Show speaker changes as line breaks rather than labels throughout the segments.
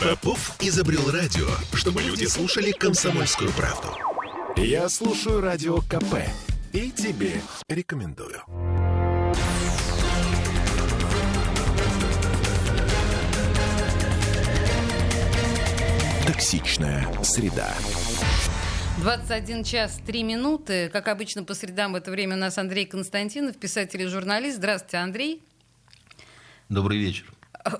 Попов изобрел радио, чтобы люди слушали комсомольскую правду. Я слушаю радио КП и тебе рекомендую. Токсичная среда.
21 час 3 минуты. Как обычно, по средам в это время у нас Андрей Константинов, писатель и журналист. Здравствуйте, Андрей.
Добрый вечер.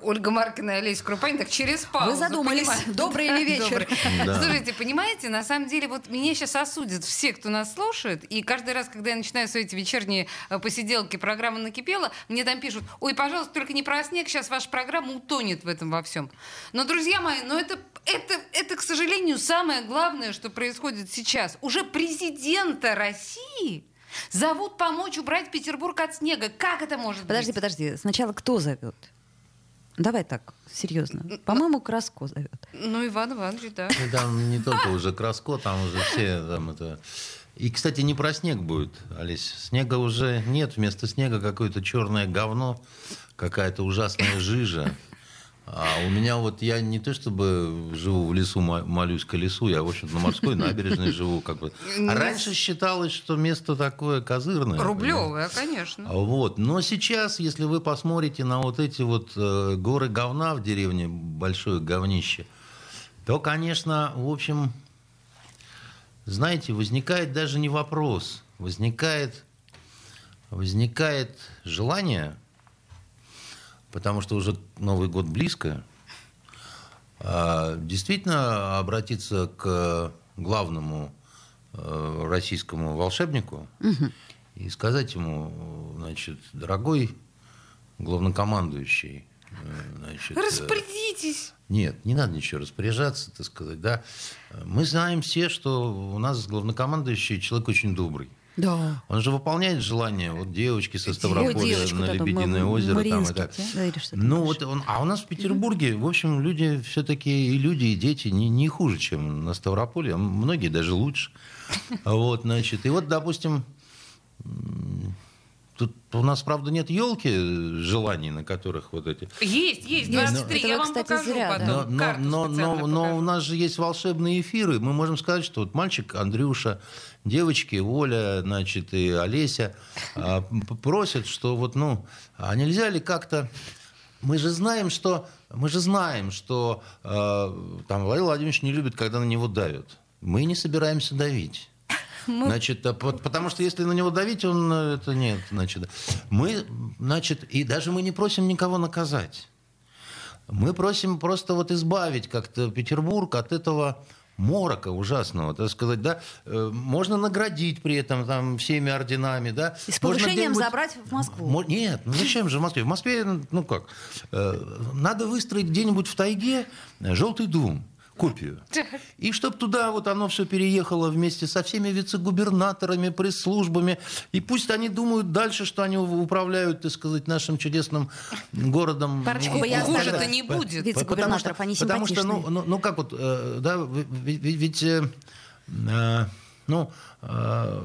Ольга Маркина и Олеся Крупанин, так через паузу.
Вы задумались,
понимаете?
добрый или вечер?
Добрый.
Да.
Слушайте, понимаете, на самом деле, вот меня сейчас осудят все, кто нас слушает, и каждый раз, когда я начинаю свои эти вечерние э, посиделки, программа накипела, мне там пишут, ой, пожалуйста, только не про снег, сейчас ваша программа утонет в этом во всем. Но, друзья мои, ну это, это, это, к сожалению, самое главное, что происходит сейчас. Уже президента России зовут помочь убрать Петербург от снега. Как это может
Подожди,
быть?
подожди. Сначала кто зовет? Давай так, серьезно. По-моему, Краско зовет.
Ну, Иван Иванович, да.
И Там не только уже Краско, там уже все там это... И, кстати, не про снег будет, Олесь. Снега уже нет. Вместо снега какое-то черное говно, какая-то ужасная жижа. А у меня вот, я не то чтобы живу в лесу, мо- молюсь к лесу, я, в общем на морской набережной живу. Как бы. А раньше считалось, что место такое козырное.
Рублевая, конечно.
А Вот. Но сейчас, если вы посмотрите на вот эти вот э, горы говна в деревне, большое говнище, то, конечно, в общем, знаете, возникает даже не вопрос, возникает, возникает желание, потому что уже Новый год близко, а, действительно обратиться к главному э, российскому волшебнику и сказать ему, значит, дорогой главнокомандующий, э, значит, э,
Распорядитесь.
нет, не надо ничего распоряжаться, так сказать, да. Мы знаем все, что у нас главнокомандующий человек очень добрый.
Да.
Он же выполняет желания вот девочки со Ставрополя
девочку
на Лебединое
М-
озеро. Там, и так.
да,
ну, вот он, а у нас в Петербурге, в общем, люди все-таки и люди, и дети не, не хуже, чем на Ставрополе. Многие даже лучше. Вот, значит, и вот, допустим, тут у нас, правда, нет елки желаний, на которых вот эти...
Есть, есть,
Есть.
23.
Это
Я
вы,
вам
кстати,
покажу
зря, да.
потом.
Но, но,
Карту
но,
специально
но, но у нас же есть волшебные эфиры. Мы можем сказать, что вот мальчик Андрюша, девочки Оля, значит, и Олеся а, просят, что вот, ну, а нельзя ли как-то... Мы же знаем, что мы же знаем, что э, там Владимир Владимирович не любит, когда на него давят. Мы не собираемся давить. Значит, а по- потому что если на него давить, он э, это нет, значит. Мы, значит, и даже мы не просим никого наказать. Мы просим просто вот избавить как-то Петербург от этого морока ужасного, так сказать, да, Э, можно наградить при этом там всеми орденами, да.
И с повышением забрать в Москву.
Мо- Нет, ну зачем же в Москве? В Москве, ну как, э, надо выстроить где-нибудь в тайге желтый дом, копию. И чтобы туда вот оно все переехало вместе со всеми вице-губернаторами, пресс-службами. И пусть они думают дальше, что они управляют, так сказать, нашим чудесным городом.
Парочку
и так
Хуже-то не будет.
Вице-губернаторов,
Потому
они
Потому что, ну, ну, ну, как вот, э, да, ведь, э, э, ну, э,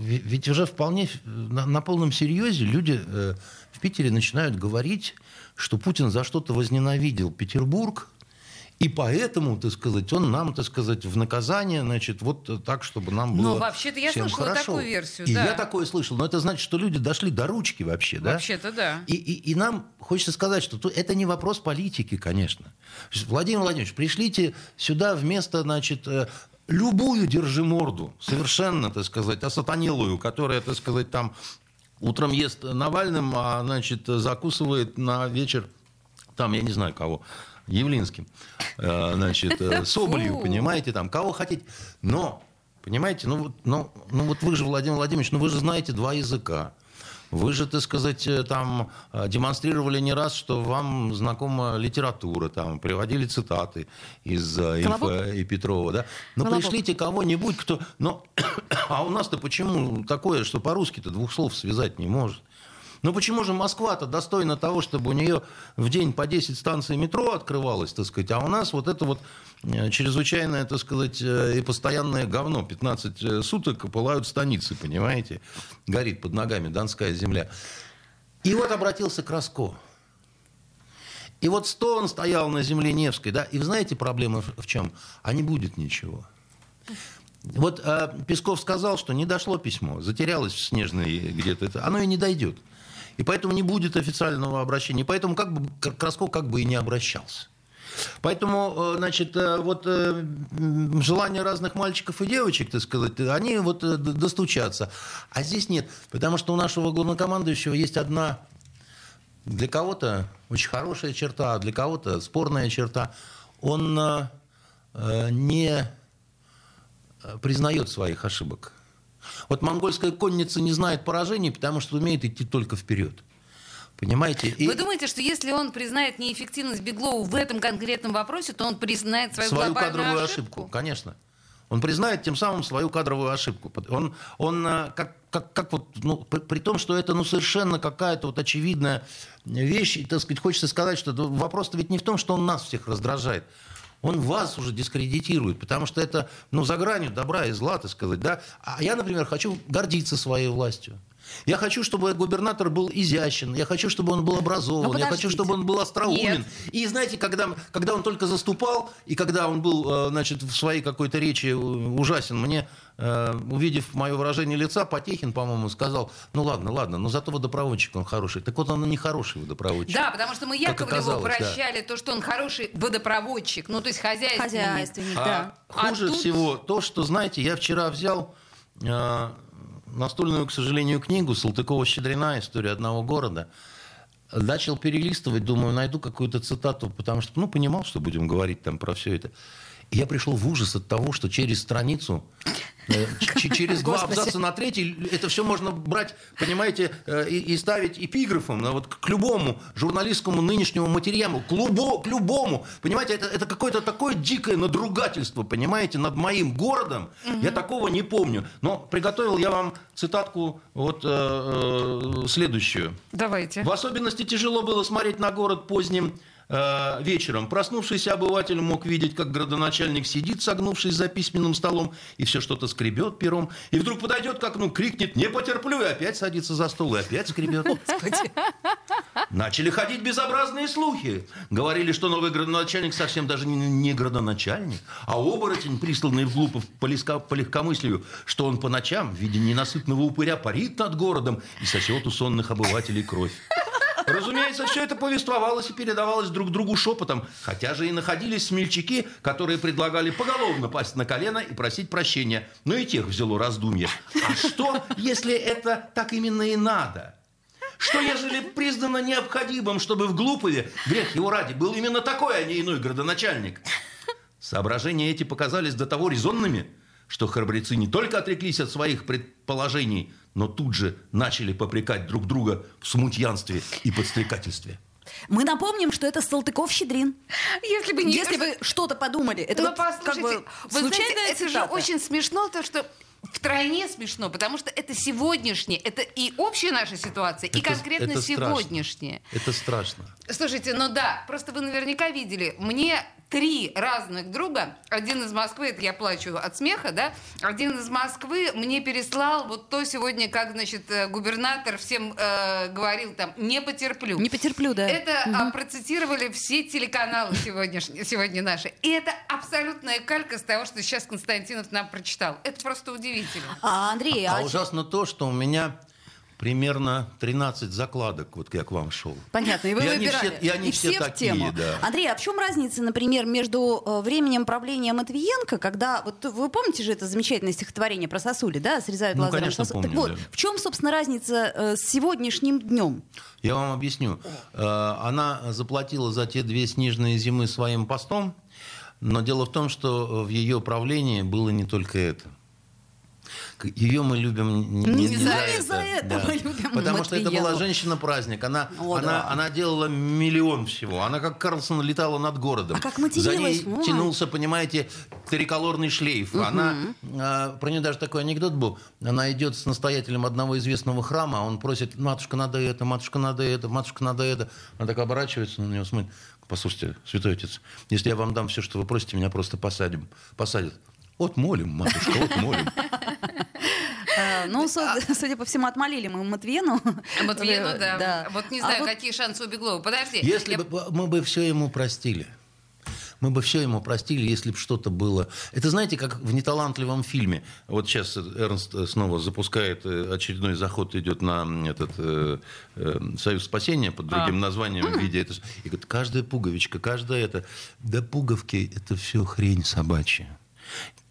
ведь уже вполне на, на полном серьезе люди э, в Питере начинают говорить, что Путин за что-то возненавидел Петербург, и поэтому, так сказать, он нам, так сказать, в наказание, значит, вот так, чтобы нам
Ну,
было
вообще-то я
всем
слышала
хорошо.
такую версию,
И
да.
я такое слышал, но это значит, что люди дошли до ручки вообще, да?
Вообще-то да.
И, и, и нам хочется сказать, что то- это не вопрос политики, конечно. Владимир Владимирович, пришлите сюда вместо, значит, э, любую держи морду, совершенно, так сказать, осатанелую, которая, так сказать, там утром ест Навальным, а, значит, закусывает на вечер, там, я не знаю кого, Явлинским, э, значит, э, Соболью, понимаете, там, кого хотите. Но, понимаете, ну, вот- ну, ну вот вы же, Владимир Владимирович, ну вы же знаете два языка. Вы же, так сказать, э, там демонстрировали не раз, что вам знакома литература, там приводили цитаты из? Ильфа и Петрова, да? Ну,
Колобок.
пришлите кого-нибудь, кто... Ну, а у нас-то почему такое, что по-русски-то двух слов связать не может? Ну почему же Москва-то достойна того, чтобы у нее в день по 10 станций метро открывалось, так сказать, а у нас вот это вот э, чрезвычайное, так сказать, э, и постоянное говно. 15 э, суток пылают станицы, понимаете? Горит под ногами Донская земля. И вот обратился Краско. И вот сто он стоял на земле Невской, да, и вы знаете, проблема в чем? А не будет ничего. Вот э, Песков сказал, что не дошло письмо, затерялось в снежной где-то, оно и не дойдет. И поэтому не будет официального обращения. Поэтому как бы Красков как бы и не обращался. Поэтому, э, значит, э, вот э, желание разных мальчиков и девочек, так сказать, они вот достучатся. А здесь нет, потому что у нашего главнокомандующего есть одна для кого-то очень хорошая черта, а для кого-то спорная черта. Он не признает своих ошибок. Вот монгольская конница не знает поражений, потому что умеет идти только вперед. Понимаете?
И... Вы думаете, что если он признает неэффективность Беглоу в этом конкретном вопросе, то он признает свою,
свою
кадровую
ошибку? ошибку? Конечно. Он признает тем самым свою кадровую ошибку. Он, он э, как, как, как вот, ну, при, при том, что это ну, совершенно какая-то вот очевидная вещь, и, так сказать, хочется сказать, что вопрос-то ведь не в том, что он нас всех раздражает он вас уже дискредитирует, потому что это ну, за гранью добра и зла, так сказать. Да? А я, например, хочу гордиться своей властью. Я хочу, чтобы губернатор был изящен, я хочу, чтобы он был образован, я хочу, чтобы он был остроумен. Нет. И знаете, когда, когда он только заступал, и когда он был э, значит, в своей какой-то речи ужасен, мне, э, увидев мое выражение лица, Потехин, по-моему, сказал, ну ладно, ладно, но зато водопроводчик он хороший. Так вот, он не хороший водопроводчик.
Да, потому что мы Яковлеву прощали да. то, что он хороший водопроводчик, ну то есть хозяйственник. Хозяйственник,
а да. Хуже а тут... всего то, что, знаете, я вчера взял... Настольную, к сожалению, книгу Салтыкова-Щедрина «История одного города». Начал перелистывать, думаю, найду какую-то цитату, потому что, ну, понимал, что будем говорить там про все это. И я пришел в ужас от того, что через страницу через два абзаца на третий это все можно брать, понимаете, э, и, ставить эпиграфом вот, к любому журналистскому нынешнему материалу, к, любо, к любому. Понимаете, это, это какое-то такое дикое надругательство, понимаете, над моим городом. Я такого не помню. Но приготовил я вам цитатку вот э, э, следующую.
Давайте.
В особенности тяжело было смотреть на город поздним Э, вечером проснувшийся обыватель мог видеть, как градоначальник сидит, согнувшись за письменным столом, и все что-то скребет пером, и вдруг подойдет к окну, крикнет «Не потерплю!» и опять садится за стол, и опять скребет. Начали ходить безобразные слухи. Говорили, что новый градоначальник совсем даже не градоначальник, а оборотень, присланный в Глупов по, по легкомыслию, что он по ночам в виде ненасытного упыря парит над городом и сосет у сонных обывателей кровь. Разумеется, все это повествовалось и передавалось друг другу шепотом, хотя же и находились смельчаки, которые предлагали поголовно пасть на колено и просить прощения. Но и тех взяло раздумье. А что, если это так именно и надо? Что, ежели признано необходимым, чтобы в Глупове, грех его ради, был именно такой, а не иной градоначальник? Соображения эти показались до того резонными, что храбрецы не только отреклись от своих предположений, но тут же начали попрекать друг друга в смутьянстве и подстрекательстве.
Мы напомним, что это Салтыков-Щедрин.
Если бы не
Если вы что-то подумали, это
Но вот как бы вы знаете, это же очень смешно, то что втройне смешно, потому что это сегодняшнее, это и общая наша ситуация, это, и конкретно это сегодняшняя.
Это страшно.
Слушайте, ну да, просто вы наверняка видели, мне три разных друга. Один из Москвы, это я плачу от смеха, да, один из Москвы мне переслал вот то сегодня, как, значит, э, губернатор всем э, говорил там, не потерплю.
Не потерплю, да.
Это угу. а, процитировали все телеканалы сегодняшние, сегодня наши. И это абсолютная калька с того, что сейчас Константинов нам прочитал. Это просто удивительно.
А, Андрей,
а, а ужасно то, что у меня примерно 13 закладок, вот я к вам шел.
Понятно, и вы
и
выбирали.
Они все, и они
и
все, все такие,
тему.
да.
Андрей, а в чем разница, например, между э, временем правления Матвиенко, когда, вот вы помните же это замечательное стихотворение про сосули, да, срезают
ну,
лазером
конечно,
сосули.
Помню,
так вот,
да.
в чем, собственно, разница э, с сегодняшним днем?
Я вам объясню. Э, она заплатила за те две снежные зимы своим постом, но дело в том, что в ее правлении было не только это. Ее мы любим не,
не, не за, это. За это да. мы любим
Потому что это была женщина-праздник. Она, О, она, да. она делала миллион всего. Она как Карлсон летала над городом.
А как
За ней Ой. тянулся, понимаете, триколорный шлейф. Угу. Она, а, про нее даже такой анекдот был. Она идет с настоятелем одного известного храма, а он просит, матушка, надо это, матушка, надо это, матушка, надо это. Она так оборачивается на него, смотрит. Послушайте, святой отец, если я вам дам все, что вы просите, меня просто посадим, посадят. Вот молим, матушка, вот молим.
А, Ну, су- судя по всему, отмолили мы Матвену.
Матвену, да.
Да.
Вот не
А
знаю,
вот-
какие шансы у Беглова. Подожди.
Если
я-
бы мы бы все ему простили. Мы бы все ему простили, если бы что-то было. Это знаете, как в неталантливом фильме. Вот сейчас Эрнст э, снова запускает э, очередной заход, идет на этот э, э, Союз спасения под другим
А.
названием в виде. Это, и говорит, каждая пуговичка, каждая это. Да пуговки это все хрень собачья.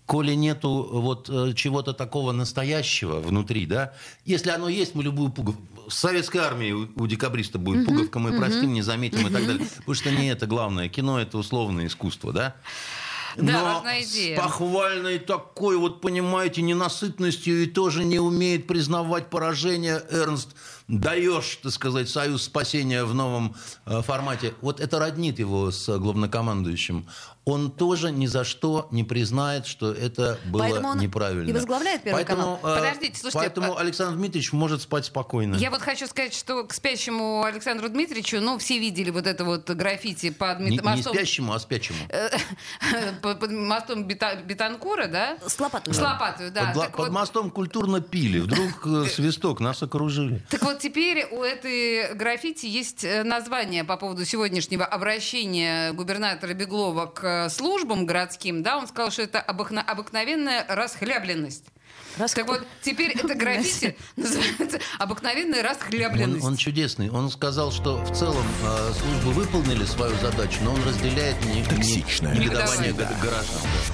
Коли нету вот э, чего-то такого настоящего внутри, да, если оно есть, мы любую пуговку... В советской армии у, у декабриста будет пуговка, мы простим, не заметим и так далее. Потому что не это главное. Кино – это условное искусство, да?
Да,
Но
идея.
с похвальной такой, вот понимаете, ненасытностью и тоже не умеет признавать поражение Эрнст. Даешь, так сказать, союз спасения в новом э, формате. Вот это роднит его с э, главнокомандующим. Он тоже ни за что не признает, что это было
Поэтому он
неправильно.
и возглавляет Первый
поэтому,
канал.
э,
Подождите, слушайте,
Поэтому
а-
Александр Дмитриевич может спать спокойно.
Я вот хочу сказать, что к спящему Александру Дмитриевичу, ну, все видели вот это вот граффити под
Не,
мет-
не
мостом,
спящему, а спячему.
под, мостом Бетанкура, да?
С лопатой.
С лопатой, да.
под, мостом культурно пили. Вдруг э, свисток, нас окружили.
Так вот теперь у этой граффити есть э, название по поводу сегодняшнего обращения губернатора Беглова к э, службам городским. Да, он сказал, что это обыкна- обыкновенная расхлябленность.
Расх-
Так вот, теперь это граффити называется обыкновенная
Он,
расхлябленность.
он чудесный. Он сказал, что в целом э, службы выполнили свою задачу, но он разделяет не, не-
Токсичная
негодование
среда.
г- граждан. да.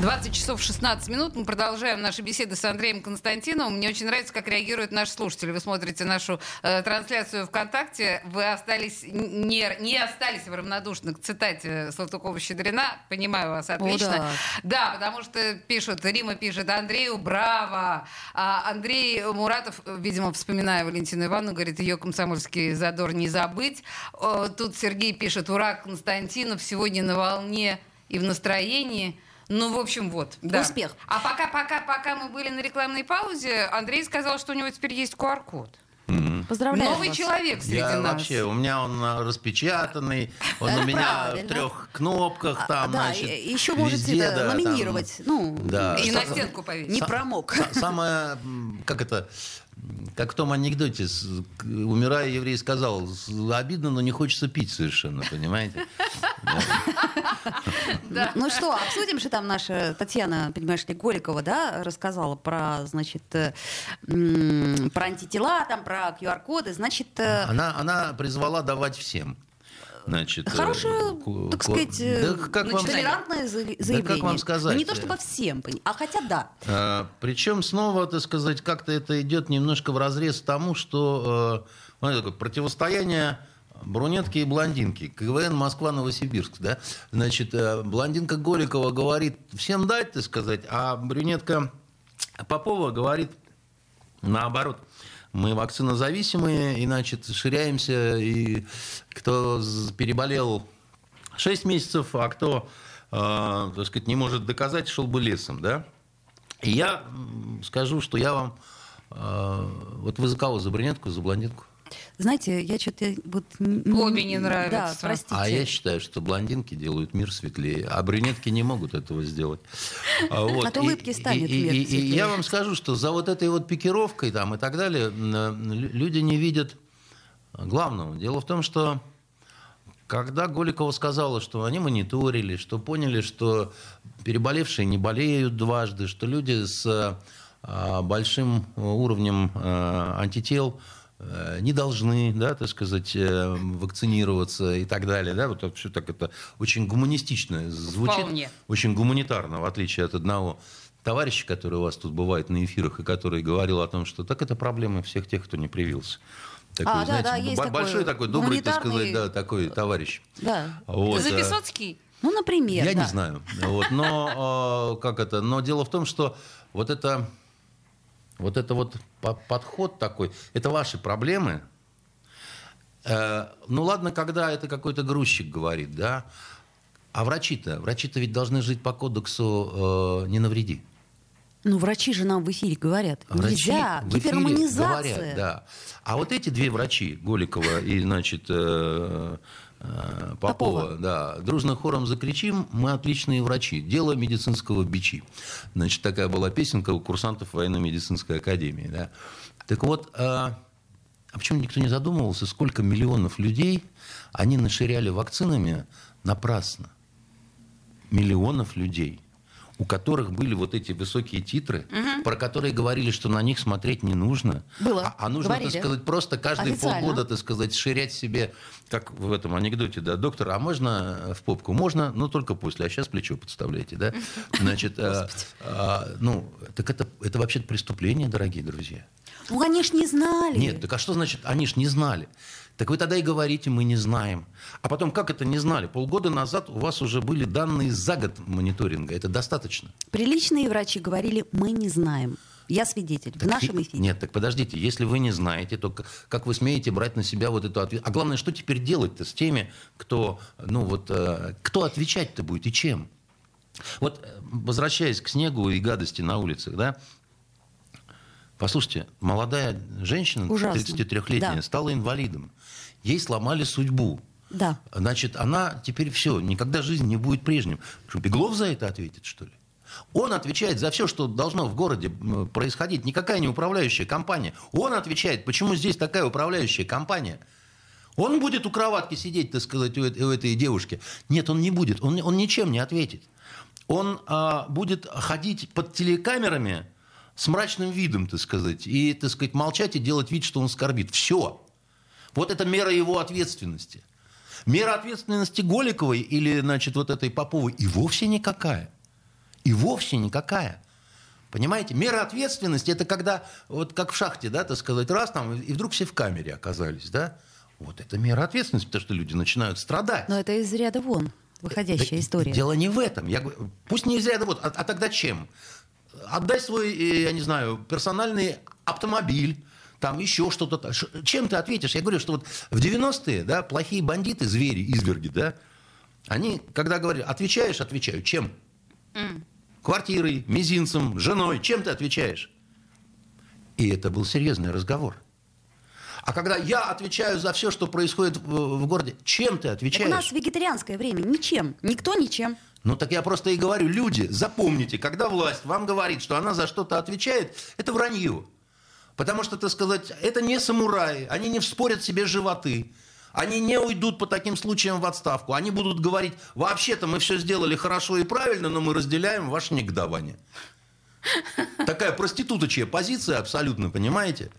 20 часов 16 минут. Мы продолжаем наши беседы с Андреем Константиновым. Мне очень нравится, как реагируют наши слушатели. Вы смотрите нашу э, трансляцию ВКонтакте. Вы остались не, не остались вы равнодушны к цитате Салтыкова-Щедрина. Понимаю вас отлично.
да.
Да, потому что пишут, Рима пишет, Андрею браво. А Андрей Муратов, видимо, вспоминая Валентину Ивановну, говорит, ее комсомольский задор не забыть. О, Тут Сергей пишет, ура, Константинов сегодня на волне и в настроении. Ну, в общем, вот. Да.
Успех.
А пока, пока, пока мы были на рекламной паузе, Андрей сказал, что у него теперь есть QR-код.
Поздравляю
Новый
вас.
человек среди
Я
нас.
вообще, у меня он распечатанный, он
Это
у меня
правильно.
в трех кнопках
А,
там,
да,
значит,
и- еще можете
везде, да, там,
ламинировать. Ну,
да.
И на стенку повесить.
не промок.
са- Самое, как это, как в том анекдоте, умирая, еврей сказал, «С- обидно, но не хочется пить совершенно, понимаете?
Ну что, обсудим же там наша Татьяна, понимаешь ли, Голикова, да, рассказала про, значит, э, про антитела, там, про QR-коды. Значит, э,
Она, она призвала давать всем. Значит, э,
хорошее,
ку-
так сказать, э,
да как вам,
толерантное за- заявление.
вам сказать?
Ну, не то чтобы всем, а хотя да.
А, Причем снова, так сказать, как-то это идет немножко в разрез тому, что э, такое противостояние брюнетки и блондинки. КВН Москва-Новосибирск, да? Значит, э, блондинка Голикова говорит, всем дать, так сказать, а брюнетка Попова говорит, наоборот, мы вакцинозависимые, и, значит, ширяемся, и кто переболел 6 месяцев, а кто, э, так сказать, не может доказать, шел бы лесом, да? И я скажу, что я вам... э, вот вы за кого? За брюнетку, за блондинку?
Знаете, я что-то вот...
Обе не
Да,
нравятся.
простите.
А я считаю, что блондинки делают мир светлее, а брюнетки не могут этого сделать. А вот.
От
И-
улыбки станет
и,
мир
и- и я вам скажу, что за вот этой вот пикировкой там и так далее э, люди не видят главного. Дело в том, что когда Голикова сказала, что они мониторили, что поняли, что переболевшие не болеют дважды, что люди с а, большим уровнем а, антител э, не должны, да, так сказать, э, вакцинироваться и так далее. Да, вот все так это очень гуманистично звучит.
Вполне.
Очень гуманитарно, в отличие от одного товарища, который у вас тут бывает на эфирах, и который говорил о том, что так это проблемы всех тех, кто не привился. Такой,
А, да,
знаете,
да, есть
б-
такой
большой такой, добрый, так сказать, да, такой товарищ.
Да.
Вот, э,
Записоцкий?
Ну, например,
я
да.
не знаю. Вот, но э, как это? Но дело в том, что вот это вот это вот по- подход такой, это ваши проблемы. Э, ну ладно, когда это какой-то грузчик говорит, да. А врачи-то, врачи-то ведь должны жить по кодексу э, «не навреди».
Ну, врачи же нам в эфире говорят.
Врачи
Нельзя,
в эфире говорят, да. А вот эти две врачи, Голикова и, значит, э, Попова,
Попова.
да, дружно хором закричим, мы отличные врачи. Дело медицинского бичи. Значит, такая была песенка у курсантов военно-медицинской академии, да. Так вот, э, а почему никто не задумывался, сколько миллионов людей они наширяли вакцинами напрасно? Миллионов людей у которых были вот эти высокие титры, про которые говорили, что на них смотреть не нужно.
Было.
А, а нужно,
Говорили.
так сказать, просто каждые
Официально.
полгода, так сказать, ширять себе, как в этом анекдоте, да, доктор, а можно в попку? Можно, но только после, а сейчас плечо подставляете, да? Значит, а, а, ну, так это, это вообще-то преступление, дорогие друзья.
Ну, они ж не знали.
Нет, так а что значит, они ж не знали? Так вы тогда и говорите, мы не знаем. А потом, как это не знали? Полгода назад у вас уже были данные за год мониторинга. Это достаточно.
Приличные врачи говорили, мы не знаем. Я свидетель в
Так
нашем
и-
эфире.
Нет, так подождите, если вы не знаете, то как вы смеете брать на себя вот эту ответственность? А главное, что теперь делать-то с теми, кто, ну вот, э, кто отвечать-то будет и чем? Вот, э, возвращаясь к снегу и гадости на улицах, да, послушайте, молодая женщина,
Ужасно.
33-летняя,
Да.
стала инвалидом. Ей сломали судьбу.
Да.
Значит, она теперь все, никогда жизнь не будет прежним. Что, Беглов за это ответит, что ли? Он отвечает за все, что должно в городе происходить. Никакая не управляющая компания. Он отвечает, почему здесь такая управляющая компания. Он будет у кроватки сидеть, так сказать, у этой девушки. Нет, он не будет. Он, он ничем не ответит. Он а, будет ходить под телекамерами с мрачным видом, так сказать, и, так сказать, молчать и делать вид, что он скорбит. Все. Вот это мера его ответственности. Мера ответственности Голиковой или, значит, вот этой Поповой и вовсе никакая. И вовсе никакая. Понимаете? Мера ответственности – это когда, вот как в шахте, да, так сказать, раз там, и вдруг все в камере оказались, да? Вот это мера ответственности, потому что люди начинают страдать.
Но это из ряда вон выходящая
Да,
история.
Дело не в этом. Я пусть не из ряда вот, а, а тогда чем? Отдай свой, э, я не знаю, персональный автомобиль, там еще что-то. Чем ты ответишь? Я говорю, что вот в 90-е, да, плохие бандиты, звери, изверги, да, они, когда говорят, отвечаешь, отвечаю, чем? Квартирой, мизинцем, женой, чем ты отвечаешь? И это был серьезный разговор. А когда я отвечаю за все, что происходит в, в городе, чем ты
Так
отвечаешь?
у нас вегетарианское время. Ничем. Никто ничем.
Ну так я просто и говорю, люди, запомните, когда власть вам говорит, что она за что-то отвечает, это вранье. Потому что, так сказать, это не самураи, они не вспорят себе животы, они не уйдут по таким случаям в отставку, они будут говорить, вообще-то мы все сделали хорошо и правильно, но мы разделяем ваше негодование. Такая проституточья позиция абсолютно, понимаете?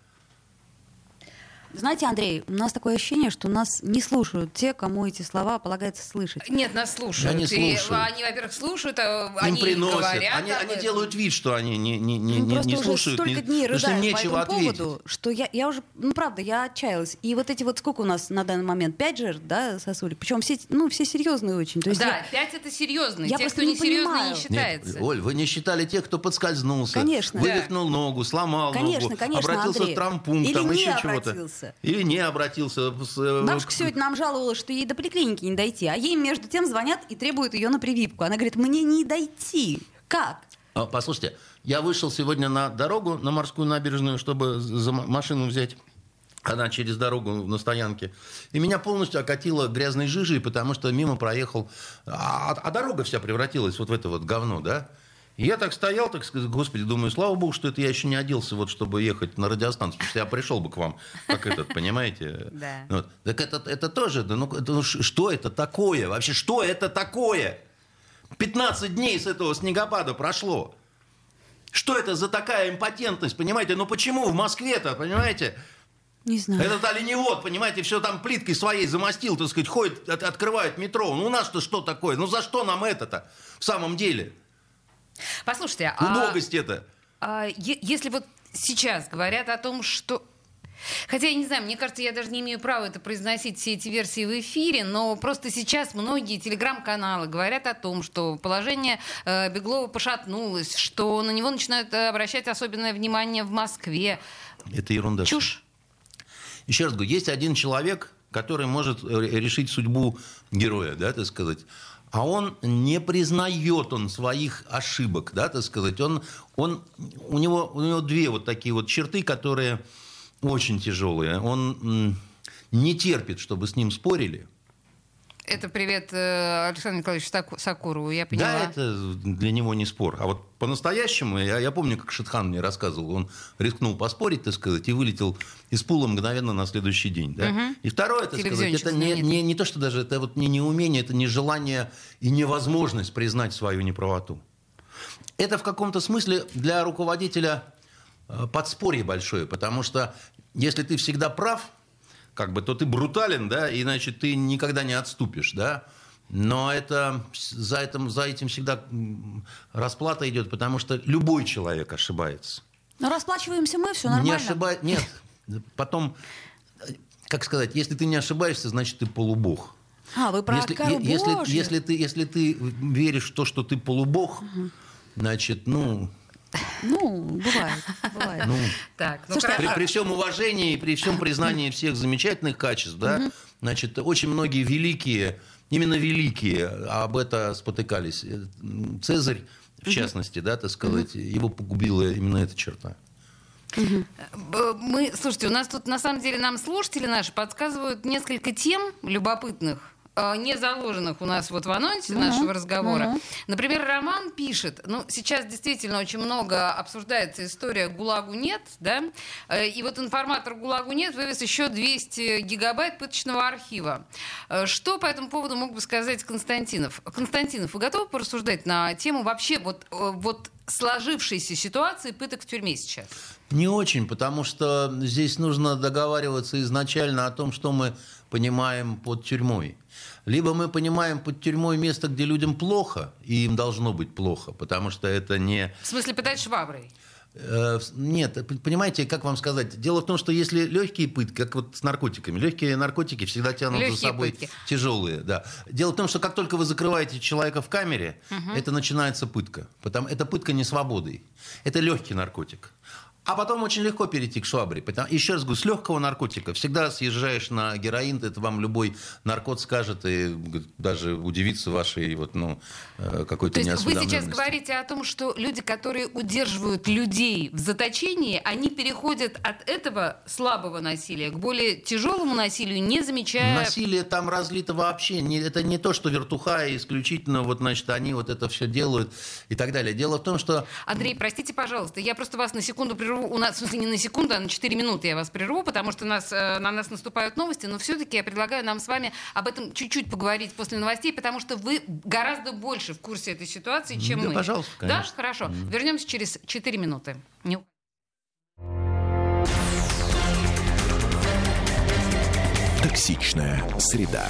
Знаете, Андрей, у нас такое ощущение, что нас не слушают те, кому эти слова полагается слышать.
Нет, нас слушают.
Они
И
слушают.
они, во-первых, слушают, а
Им
они
приносят,
говорят.
они, они делают вид, что они не, не, не,
Ну,
не,
просто
не
уже
слушают,
столько
не-
дней рыдаю по этому
ответить.
поводу, что я, я уже, ну правда, я отчаялась. И вот эти вот сколько у нас на данный момент? Пять жертв, да, сосули? Причем все, ну, все серьезные очень. То есть
Да,
я-
пять это серьезно.
Я
Те,
просто
кто
не
несерьезно,
понимаю.
не считается.
Нет, Оль, вы не считали тех, кто подскользнулся,
Конечно.
вывихнул ногу, сломал
Конечно,
ногу,
конечно,
обратился
Андрей.
в травмпункт, там еще чего-то.
Обратился.
Или не обратился. э,
Бабушка сегодня нам жаловалась, что ей до поликлиники не дойти, а ей между тем звонят и требуют ее на прививку. Она говорит, мне не дойти. Как?
А, Послушайте, я вышел сегодня на дорогу, на морскую набережную, чтобы за машину взять. Она через дорогу на стоянке. И меня полностью окатило грязной жижей, потому что мимо проехал... А, а дорога вся превратилась вот в это вот говно, да? И я так стоял, так сказать, господи, думаю, слава богу, что это я еще не оделся, вот, чтобы ехать на радиостанцию, потому что я пришел бы к вам, как этот, понимаете?
Да.
Вот. Так это, это тоже, да, ну, это, ну, что это такое? Вообще, что это такое? 15 дней с этого снегопада прошло. Что это за такая импотентность, понимаете? Ну почему в Москве-то, понимаете?
Не знаю.
Этот оленевод, понимаете, все там плиткой своей замостил, так сказать, ходит, от- открывает метро. Ну у нас-то что такое? Ну за что нам это-то в самом деле?
Послушайте, а,
Убогость это.
а если вот сейчас говорят о том, что... Хотя, я не знаю, мне кажется, я даже не имею права это произносить, все эти версии в эфире, но просто сейчас многие телеграм-каналы говорят о том, что положение э, Беглова пошатнулось, что на него начинают э, обращать особенное внимание в Москве.
Это ерунда.
Чушь.
Еще раз говорю, есть один человек, который может э, решить судьбу героя, да, так сказать. А он не признает он своих ошибок, да, так сказать. Он, он, у, него, у него две вот такие вот черты, которые очень тяжелые. Он не терпит, чтобы с ним спорили.
Это привет э, Александру Николаевичу Сакурову, я поняла.
Да, это для него не спор. А вот по-настоящему, я, я помню, как Шитхан мне рассказывал, он рискнул поспорить, так сказать, и вылетел из пула мгновенно на следующий день. Да? Угу. И второе, так сказать, это не, не, не то, что даже это вот не неумение, это не желание и невозможность признать свою неправоту. Это в каком-то смысле для руководителя э, подспорье большое, потому что если ты всегда прав, как бы, то ты брутален, да, и, значит, ты никогда не отступишь, да. Но это, за, этим, за этим всегда расплата идет, потому что любой человек ошибается.
Но расплачиваемся мы, все нормально.
Не ошибай... Нет. Потом, как сказать, если ты не ошибаешься, значит, ты полубог.
А, вы про
если, если, если, ты, если ты веришь в то, что ты полубог, угу. значит, ну,
ну, бывает. бывает. Ну,
так,
ну, Слушайте, при, при всем уважении и при всем признании всех замечательных качеств, да, значит, очень многие великие, именно великие об это спотыкались. Цезарь, в частности, да, так сказать, его погубила именно эта черта.
Мы, слушайте, у нас тут на самом деле нам слушатели наши подсказывают несколько тем любопытных, Э, не заложенных у нас вот в анонсе uh-huh. нашего разговора. Uh-huh. Например, Роман пишет, ну, сейчас действительно очень много обсуждается история «ГУЛАГу нет», да, э, и вот информатор «ГУЛАГу нет» вывез еще 200 гигабайт пыточного архива. Э, что по этому поводу мог бы сказать Константинов? Константинов, вы готовы порассуждать на тему вообще вот, вот сложившейся ситуации пыток в тюрьме сейчас?
Не очень, потому что здесь нужно договариваться изначально о том, что мы понимаем под тюрьмой. Либо мы понимаем под тюрьмой место, где людям плохо, и им должно быть плохо, потому что это не...
В смысле, пытать шваброй?
Э, нет, понимаете, как вам сказать? Дело в том, что если легкие пытки, как вот с наркотиками, легкие наркотики всегда тянут легкие за собой пытки. тяжелые. Да. Дело в том, что как только вы закрываете человека в камере, угу. это начинается пытка. Потому, это пытка не свободой. Это легкий наркотик. А потом очень легко перейти к швабре. Потому, еще раз говорю, с легкого наркотика. Всегда съезжаешь на героин, это вам любой наркот скажет, и даже удивится вашей вот, ну, э, какой-то
То есть вы сейчас говорите о том, что люди, которые удерживают людей в заточении, они переходят от этого слабого насилия к более тяжелому насилию, не замечая...
Насилие там разлито вообще. Это не то, что вертуха исключительно, вот, значит, они вот это все делают и так далее. Дело в том, что...
Андрей, простите, пожалуйста, я просто вас на секунду прерву прерву, у нас, в смысле, не на секунду, а на 4 минуты я вас прерву, потому что нас, э, на нас наступают новости, но все-таки я предлагаю нам с вами об этом чуть-чуть поговорить после новостей, потому что вы гораздо больше в курсе этой ситуации, чем
да,
мы.
пожалуйста, конечно.
Да, хорошо. Mm. Вернемся через 4 минуты. Не...
Токсичная среда.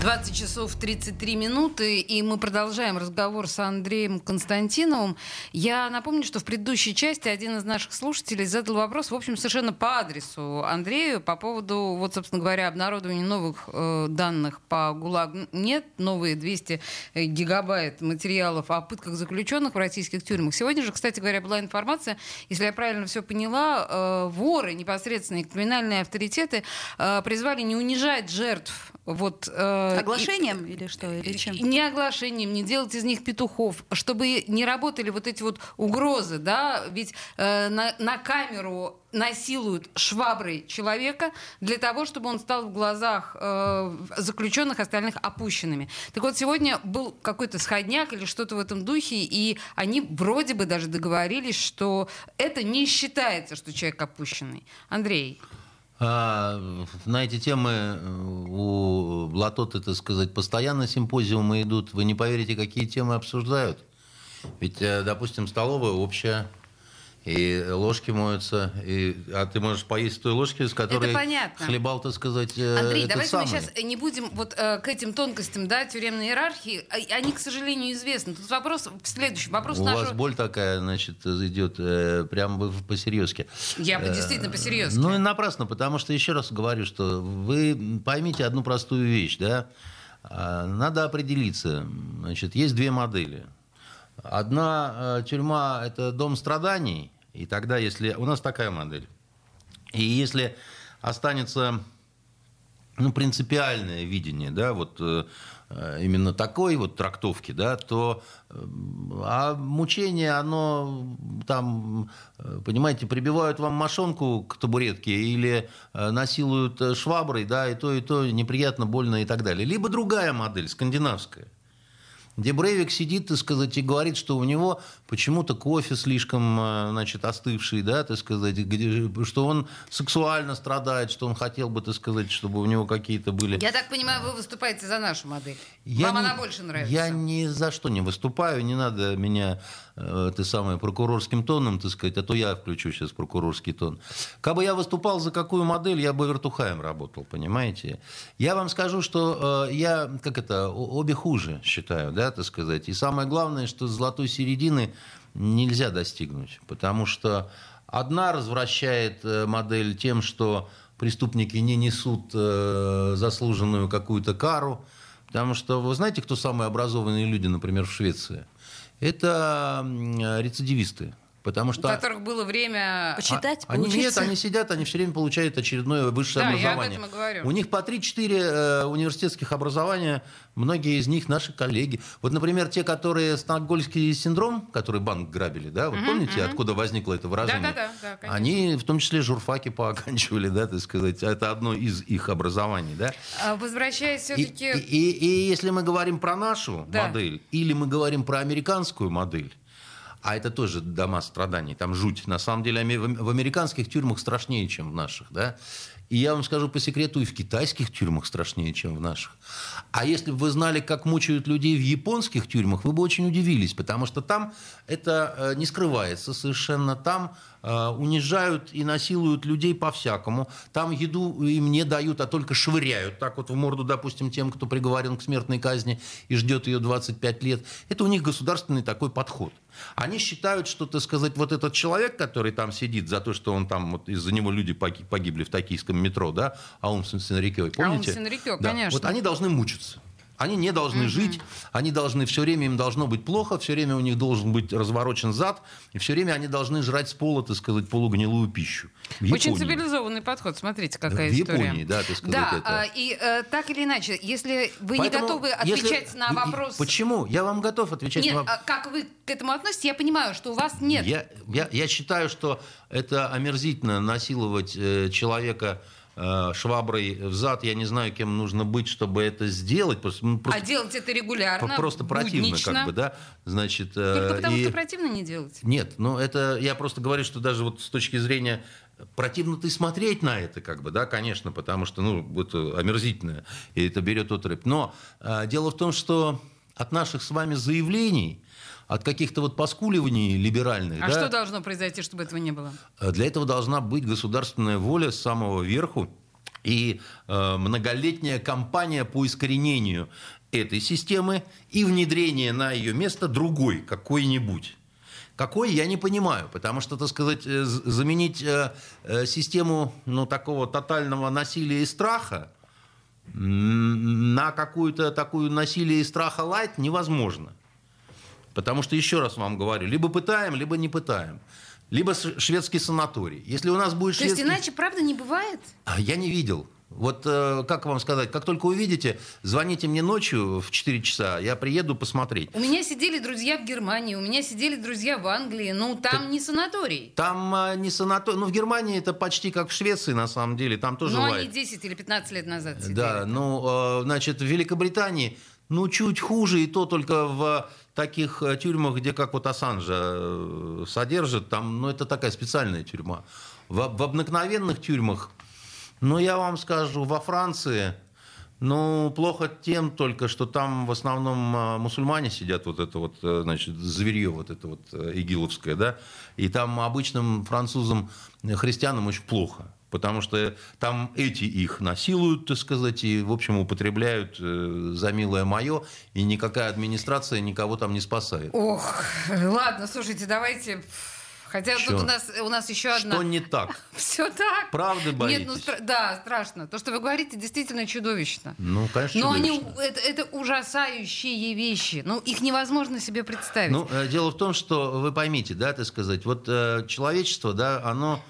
20 часов 33 минуты, и мы продолжаем разговор с Андреем Константиновым. Я напомню, что в предыдущей части один из наших слушателей задал вопрос, в общем, совершенно по адресу Андрею по поводу, вот, собственно говоря, обнародования новых э, данных по ГУЛАГ. Нет, новые 200 гигабайт материалов о пытках заключенных в российских тюрьмах. Сегодня же, кстати говоря, была информация, если я правильно все поняла, э, воры, непосредственные криминальные авторитеты э, призвали не унижать жертв вот,
э, Оглашением и, или что? Или чем?
Не оглашением, не делать из них петухов, чтобы не работали вот эти вот угрозы, да, ведь э, на, на камеру насилуют шваброй человека для того, чтобы он стал в глазах э, заключенных остальных опущенными. Так вот, сегодня был какой-то сходняк или что-то в этом духе, и они вроде бы даже договорились, что это не считается, что человек опущенный. Андрей.
А, на эти темы э, у Латоты, так сказать, постоянно симпозиумы идут. Вы не поверите, какие темы обсуждают. Ведь, э, допустим, столовая общая, И ложки моются, и, а ты можешь поесть той ложки, с которой хлебал, так сказать, э,
Андрей, давайте
самый.
мы сейчас не будем вот э, к этим тонкостям, да, тюремной иерархии. А- Они, к сожалению, известны. Тут вопрос следующий. Вопрос
У
нашего...
вас боль такая, значит, идет э, прям вы по-серьезки.
Я бы действительно по-серьезки.
Ну и напрасно, потому что, еще раз говорю, что вы поймите одну простую вещь, да, А, надо определиться, значит, есть две модели. Одна э, тюрьма – это дом страданий, и тогда, если... У нас такая модель. И если останется ну, принципиальное видение, да, вот э, э, именно такой вот трактовки, да, то э, а мучение, оно там, понимаете, прибивают вам мошонку к табуретке или насилуют шваброй, да, и то, и то неприятно, больно и так далее. Либо другая модель, скандинавская где Брейвик сидит, так сказать, и говорит, что у него почему-то кофе слишком, э, значит, остывший, да, так сказать, где- что он сексуально страдает, что он хотел бы, так сказать, чтобы у него какие-то были...
Я так понимаю, вы выступаете за нашу модель.
Я
Вам
не-
она больше нравится.
Я ни за что не выступаю, не надо меня, ты самое, прокурорским тоном, так сказать, а то я включу сейчас прокурорский тон. Как бы я выступал за какую модель, я бы вертухаем работал, понимаете? Я вам скажу, что э, я, как это, обе хуже считаю, да, так сказать. И самое главное, что золотой середины нельзя достигнуть, потому что одна развращает э, модель тем, что преступники не несут э, заслуженную какую-то кару, Потому что вы знаете, кто самые образованные люди, например, в Швеции? Это рецидивисты. Потому
У
что...
которых было время...
Почитать,
А- они, нет, они сидят, они все время получают очередное высшее
Да, я об
образование.
этом и говорю.
У них по 3-4 э, университетских образования, многие из них наши коллеги. Вот, например, те, которые стокгольмский синдром, который банк грабили, да, вы помните, откуда возникло это выражение?
Да-да-да, да, конечно.
Они в том числе журфаки пооканчивали, да, так сказать. Это одно из их образований, да.
А, Возвращаясь
И,
все-таки...
и- и- и если мы говорим про нашу
Да.
модель, или мы говорим про американскую модель, а это тоже дома страданий, там жуть. На самом деле в американских тюрьмах страшнее, чем в наших, да. И я вам скажу по секрету, и в китайских тюрьмах страшнее, чем в наших. А если бы вы знали, как мучают людей в японских тюрьмах, вы бы очень удивились, потому что там это э, не скрывается совершенно. Там унижают и насилуют людей по-всякому. Там еду им не дают, а только швыряют. Так вот в морду, допустим, тем, кто приговорен к смертной казни и ждет ее 25 лет. Это у них государственный такой подход. Они считают, что, так сказать, вот этот человек, который там сидит за то, что он там, вот из-за него люди поги- погибли в токийском метро, да, Аум Синрикё, помните?
Синрикё,
Да.
конечно.
Вот они должны мучиться. Они не должны жить, они должны все время, им должно быть плохо, все время у них должен быть разворочен зад, и все время они должны жрать с пола, так сказать, полугнилую пищу. В
Очень цивилизованный подход. Смотрите, какая
В
история.
Японии, да, так сказать,
Да,
это.
а, и э, так или иначе, если вы
Поэтому,
не готовы
если-
отвечать на
и- и-
вопрос...
Почему? Я вам готов отвечать
Нет,
на вопрос.
а как вы к этому относитесь, я понимаю, что у вас нет.
Я, я, я считаю, что это омерзительно насиловать э, человека шваброй в зад. Я не знаю, кем нужно быть, чтобы это сделать. Просто, ну,
А
просто,
делать это регулярно,
просто противно,
буднично.
как бы, да. Значит, э,
Только потому,
и-
что противно не делать.
Нет, ну это я просто говорю, что даже вот с точки зрения противно ты смотреть на это, как бы, да, конечно, потому что, ну, это омерзительно, и это берет отрыв. Но э, дело в том, что от наших с вами заявлений, от каких-то вот поскуливаний либеральных,
А
да,
что должно произойти, чтобы этого не было?
э, для этого должна быть государственная воля с самого верху и э, многолетняя кампания по искоренению этой системы и внедрение на ее место другой, какой-нибудь. Какой, я не понимаю, потому что, так сказать, э, заменить э, систему ну, такого тотального насилия и страха на какую-то такую насилие и страха лайт невозможно. Потому что, еще раз вам говорю, либо пытаем, либо не пытаем. Либо шведский санаторий. Если у нас будет
То есть
шведский...
иначе, правда, не бывает?
А, Я не видел. Вот э, как вам сказать, как только увидите, звоните мне ночью в 4 часа, я приеду посмотреть.
У меня сидели друзья в Германии, у меня сидели друзья в Англии. Ну, там не санаторий.
Там э, не санаторий, ну в Германии это почти как в Швеции на самом деле, там тоже
Ну, они
лайт.
10 или 15 лет назад сидели.
Да, ну, э, значит, в Великобритании, ну, чуть хуже, и то только в таких э, тюрьмах, где как вот Ассанжа э, содержат, там, ну, это такая специальная тюрьма. В, в обыкновенных тюрьмах, ну, я вам скажу, во Франции, Ну, плохо тем только, что там в основном а, мусульмане сидят, вот это вот, э, значит, зверье вот это вот э, игиловское, да, и там обычным французам, э, христианам очень плохо. Потому что там эти их насилуют, так сказать, и, в общем, употребляют за милое мое, и никакая администрация никого там не спасает.
Ох, ладно, слушайте, давайте Хотя Чё? тут у нас, у нас еще одна...
Что не так?
Все так.
Правда боитесь? Нет, ну,
стра... да, страшно. То, что вы говорите, действительно чудовищно.
Ну, конечно,
Но они, это, это ужасающие вещи. Ну, их невозможно себе представить.
Ну, э, дело в том, что вы поймите, да, так сказать, вот э, человечество, да, оно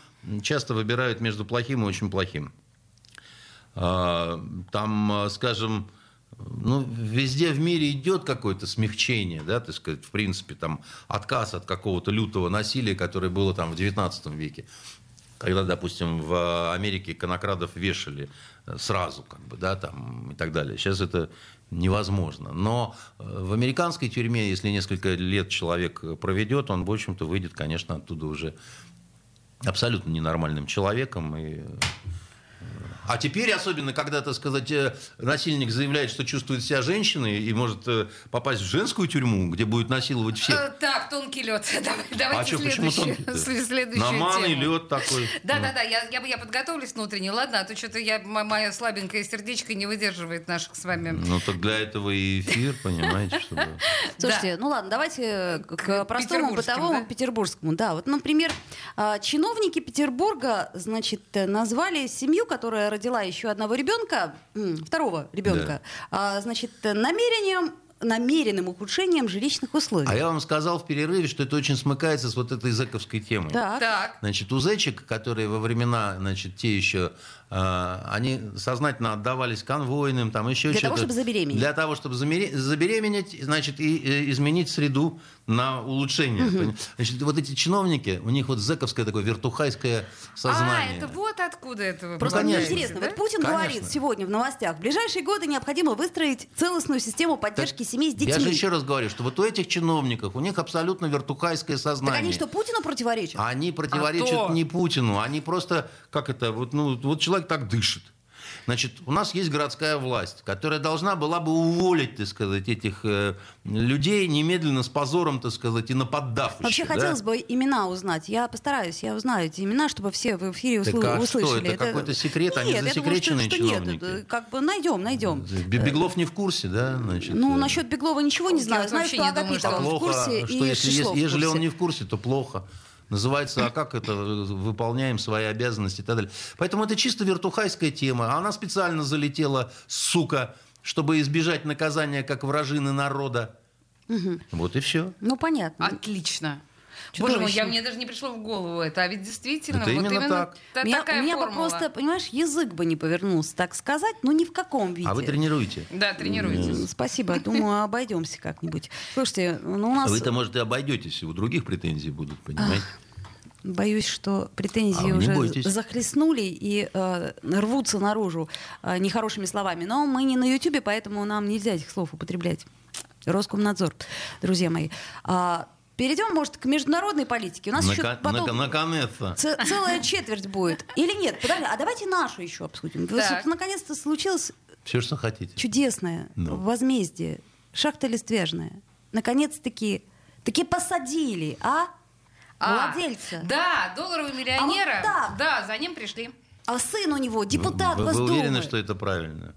часто выбирает между плохим и очень плохим. Э, там, э, скажем, ну, везде в мире идет какое-то смягчение, да, так сказать, в принципе, там, отказ от какого-то лютого насилия, которое было там в XIX веке. Когда, допустим, в Америке конокрадов вешали э, сразу, как бы, да, там, и так далее. Сейчас это невозможно. Но э, в американской тюрьме, если несколько лет человек проведет, он, в общем-то, выйдет, конечно, оттуда уже абсолютно ненормальным человеком и а теперь, особенно, когда, так сказать, э, насильник заявляет, что чувствует себя женщиной и может э, попасть в женскую тюрьму, где будет насиловать всех. Э,
так, тонкий лед. Давайте
а что, почему тонкий?
Следующую
Наманный лед такой.
Да-да-да, я, я, я подготовлюсь внутренне. Ладно, а то что-то я, моя слабенькая сердечко не выдерживает наших с вами.
Ну, так для этого и эфир, понимаете, чтобы...
Слушайте, ну ладно, давайте к простому бытовому петербургскому. Да, вот, например, а, чиновники Петербурга, значит, назвали семью, которая родила еще одного ребенка, второго ребенка, да. а, значит, намерением намеренным ухудшением жилищных условий.
А я вам сказал в перерыве, что это очень смыкается с вот этой зэковской темой.
Так. так.
Значит, у зэчек, которые во времена, значит, те еще они сознательно отдавались конвойным, там еще
Для того, чтобы забеременеть.
Для того, чтобы забеременеть, значит, и, и изменить среду на улучшение. Угу. Значит, вот эти чиновники, у них вот зэковское такое вертухайское сознание.
А, это вот откуда это
Просто мне интересно, да? вот Путин Конечно. говорит сегодня в новостях, в ближайшие годы необходимо выстроить целостную систему поддержки так, семей с детьми.
Я же еще раз говорю, что вот у этих чиновников, у них абсолютно вертухайское сознание. Так
они что, Путину противоречат?
Они противоречат а не Путину, они просто, как это, вот, ну, вот человек человек так дышит. Значит, у нас есть городская власть, которая должна была бы уволить, так сказать, этих э, людей немедленно с позором, так сказать, и нападав.
Вообще
да?
хотелось бы имена узнать. Я постараюсь, я узнаю эти имена, чтобы все в эфире усл... так, а услышали.
Что, это, это какой-то секрет, нет, они засекреченные думаю, что, чиновники?
Нет, как бы найдем, найдем.
Беглов не в курсе, да? Значит,
ну, э... насчет Беглова ничего не знаю. Знаю, что Агапитов в курсе
что и если, Шишлов если он не в курсе, то плохо. Называется, а как это выполняем свои обязанности и так далее. Поэтому это чисто вертухайская тема. Она специально залетела, сука, чтобы избежать наказания как вражины народа. Угу. Вот и все.
Ну, понятно.
Отлично. Боже мой, я, мне даже не пришло в голову это. А ведь действительно,
это вот именно, именно так.
Та, меня, такая у меня формула. бы просто, понимаешь, язык бы не повернулся, так сказать, ну ни в каком виде.
А вы тренируете?
Да, тренируетесь.
Спасибо, думаю, обойдемся как-нибудь. Слушайте, ну у нас...
Вы-то, может, и обойдетесь, у других претензий будут, понимаете?
Боюсь, что претензии а уже бойтесь. захлестнули и э, рвутся наружу э, нехорошими словами. Но мы не на Ютубе, поэтому нам нельзя этих слов употреблять. Роскомнадзор, друзья мои. А, Перейдем, может, к международной политике. У нас
Нак- еще потом
наконец-то. Ц- целая четверть будет. Или нет? Подожди, а давайте нашу еще обсудим. Так. Наконец-то случилось
Все, что хотите.
чудесное ну. возмездие. Шахта Листвяжная. Наконец-таки таки посадили, а? а, Владельца.
Да, долларовый миллионера. А вот да, за ним пришли.
А сын у него депутат
вы, вы,
Госдумы.
Вы уверены, что это правильно?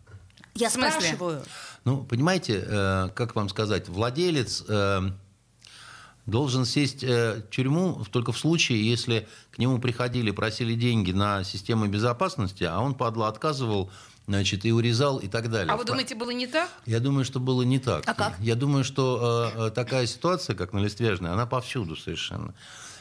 Я спрашиваю.
Ну, понимаете, э, как вам сказать, владелец... Э, должен сесть э, в тюрьму только в случае, если к нему приходили, просили деньги на систему безопасности, а он, падла, отказывал значит, и урезал и так далее.
А вы думаете, было не так?
Я думаю, что было не так.
А как?
Я думаю, что э, э такая ситуация, как на Листвяжной, она повсюду совершенно.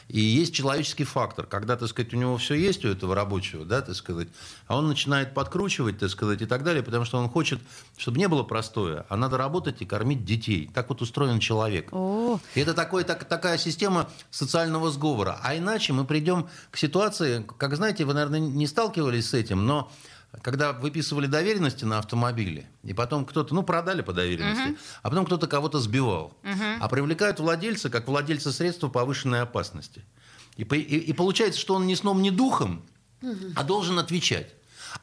И есть человеческий фактор, когда, так сказать, у него все есть у этого рабочего, да, так сказать, а он начинает подкручивать, так сказать, и так далее, потому что он хочет, чтобы не было простое, а надо работать и кормить детей. Так вот устроен человек.
О.
И это такой, так, такая система социального сговора. А иначе мы придем к ситуации, как знаете, вы, наверное, не сталкивались с этим, но когда выписывали доверенности на автомобиле, и потом кто-то, ну, продали по доверенности, uh-huh. а потом кто-то кого-то сбивал, uh-huh. а привлекают владельца как владельца средства повышенной опасности. И, и, и получается, что он ни сном, ни духом, uh-huh. а должен отвечать.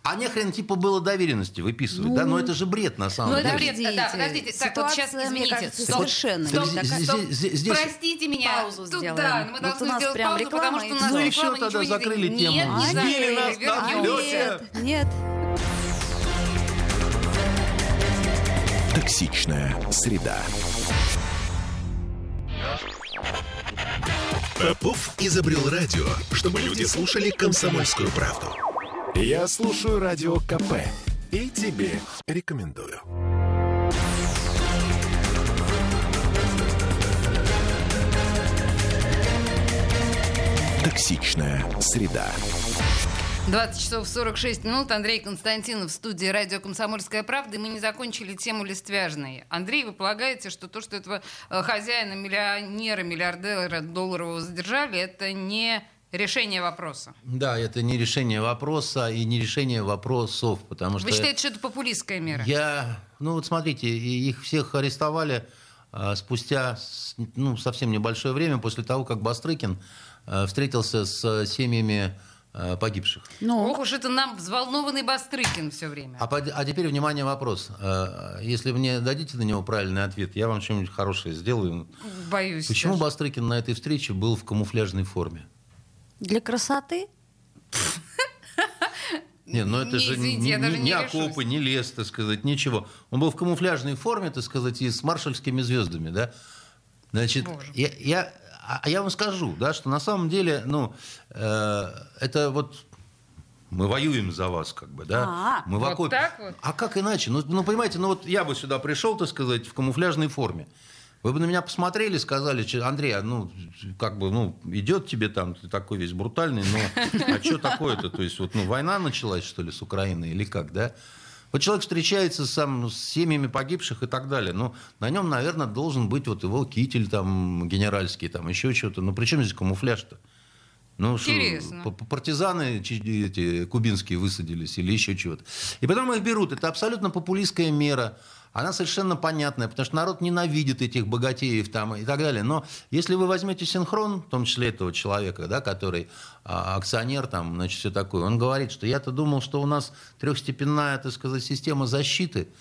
А не хрен типа было доверенности выписывать, ну, да? Но это же бред на самом
ну,
деле.
Ну это бред, да, подождите. Так, вот сейчас, извините. Кажется,
совершенно
стоп, стоп, стоп, здесь, Простите меня.
Паузу
Тут,
сделаем.
да, мы должны вот сделать паузу, потому что у нас
Ну
все,
тогда закрыли
не...
тему.
Нет, не
Сбили
закрыли,
нас на
Нет, нет.
Токсичная среда. Попов изобрел радио, чтобы люди слушали комсомольскую правду. Я слушаю радио КП и тебе рекомендую. Токсичная среда.
20 часов 46 минут. Андрей Константинов в студии радио «Комсомольская правда». И мы не закончили тему листвяжной. Андрей, вы полагаете, что то, что этого э, хозяина, миллионера, миллиардера долларового задержали, это не решение вопроса?
Да, это не решение вопроса и не решение вопросов, потому что...
Вы считаете, что это популистская мера?
Я... Ну вот смотрите, их всех арестовали а, спустя ну, совсем небольшое время после того, как Бастрыкин а, встретился с семьями Э, погибших.
Ну. Ох уж это нам взволнованный Бастрыкин все время.
А, а теперь, внимание, вопрос. Если вы мне дадите на него правильный ответ, я вам что-нибудь хорошее сделаю.
Боюсь.
Почему
даже.
Бастрыкин на этой встрече был в камуфляжной форме?
Для красоты?
Не, ну это
не,
же
извините,
ни,
не
ни окопы, ни лес, так сказать, ничего. Он был в камуфляжной форме, так сказать, и с маршальскими звездами, да? Значит, Боже. я, я а, а я вам скажу, да, что на самом деле, ну, э, это вот мы воюем за вас, как бы, да?
А,
мы
в окопе. Вот так вот?
А как иначе? Ну, ну, понимаете, ну вот я бы сюда пришел, так сказать, в камуфляжной форме. Вы бы на меня посмотрели, сказали, Андрей, а ну, как бы, ну, идет тебе там, ты такой весь брутальный, но а что такое-то? То есть, вот, ну, война началась, что ли, с Украиной или как, да? Вот человек встречается сам с семьями погибших и так далее. Ну, на нем, наверное, должен быть вот его китель там генеральский, там еще что-то. Ну, при чем здесь камуфляж-то? Ну,
Интересно.
Что, партизаны эти кубинские высадились или еще чего-то. И потом их берут. Это абсолютно популистская мера она совершенно понятная, потому что народ ненавидит этих богатеев там и так далее. Но если вы возьмете синхрон, в том числе этого человека, да, который а, акционер, там, значит, все такое, он говорит, что я-то думал, что у нас трехстепенная, так сказать, система защиты –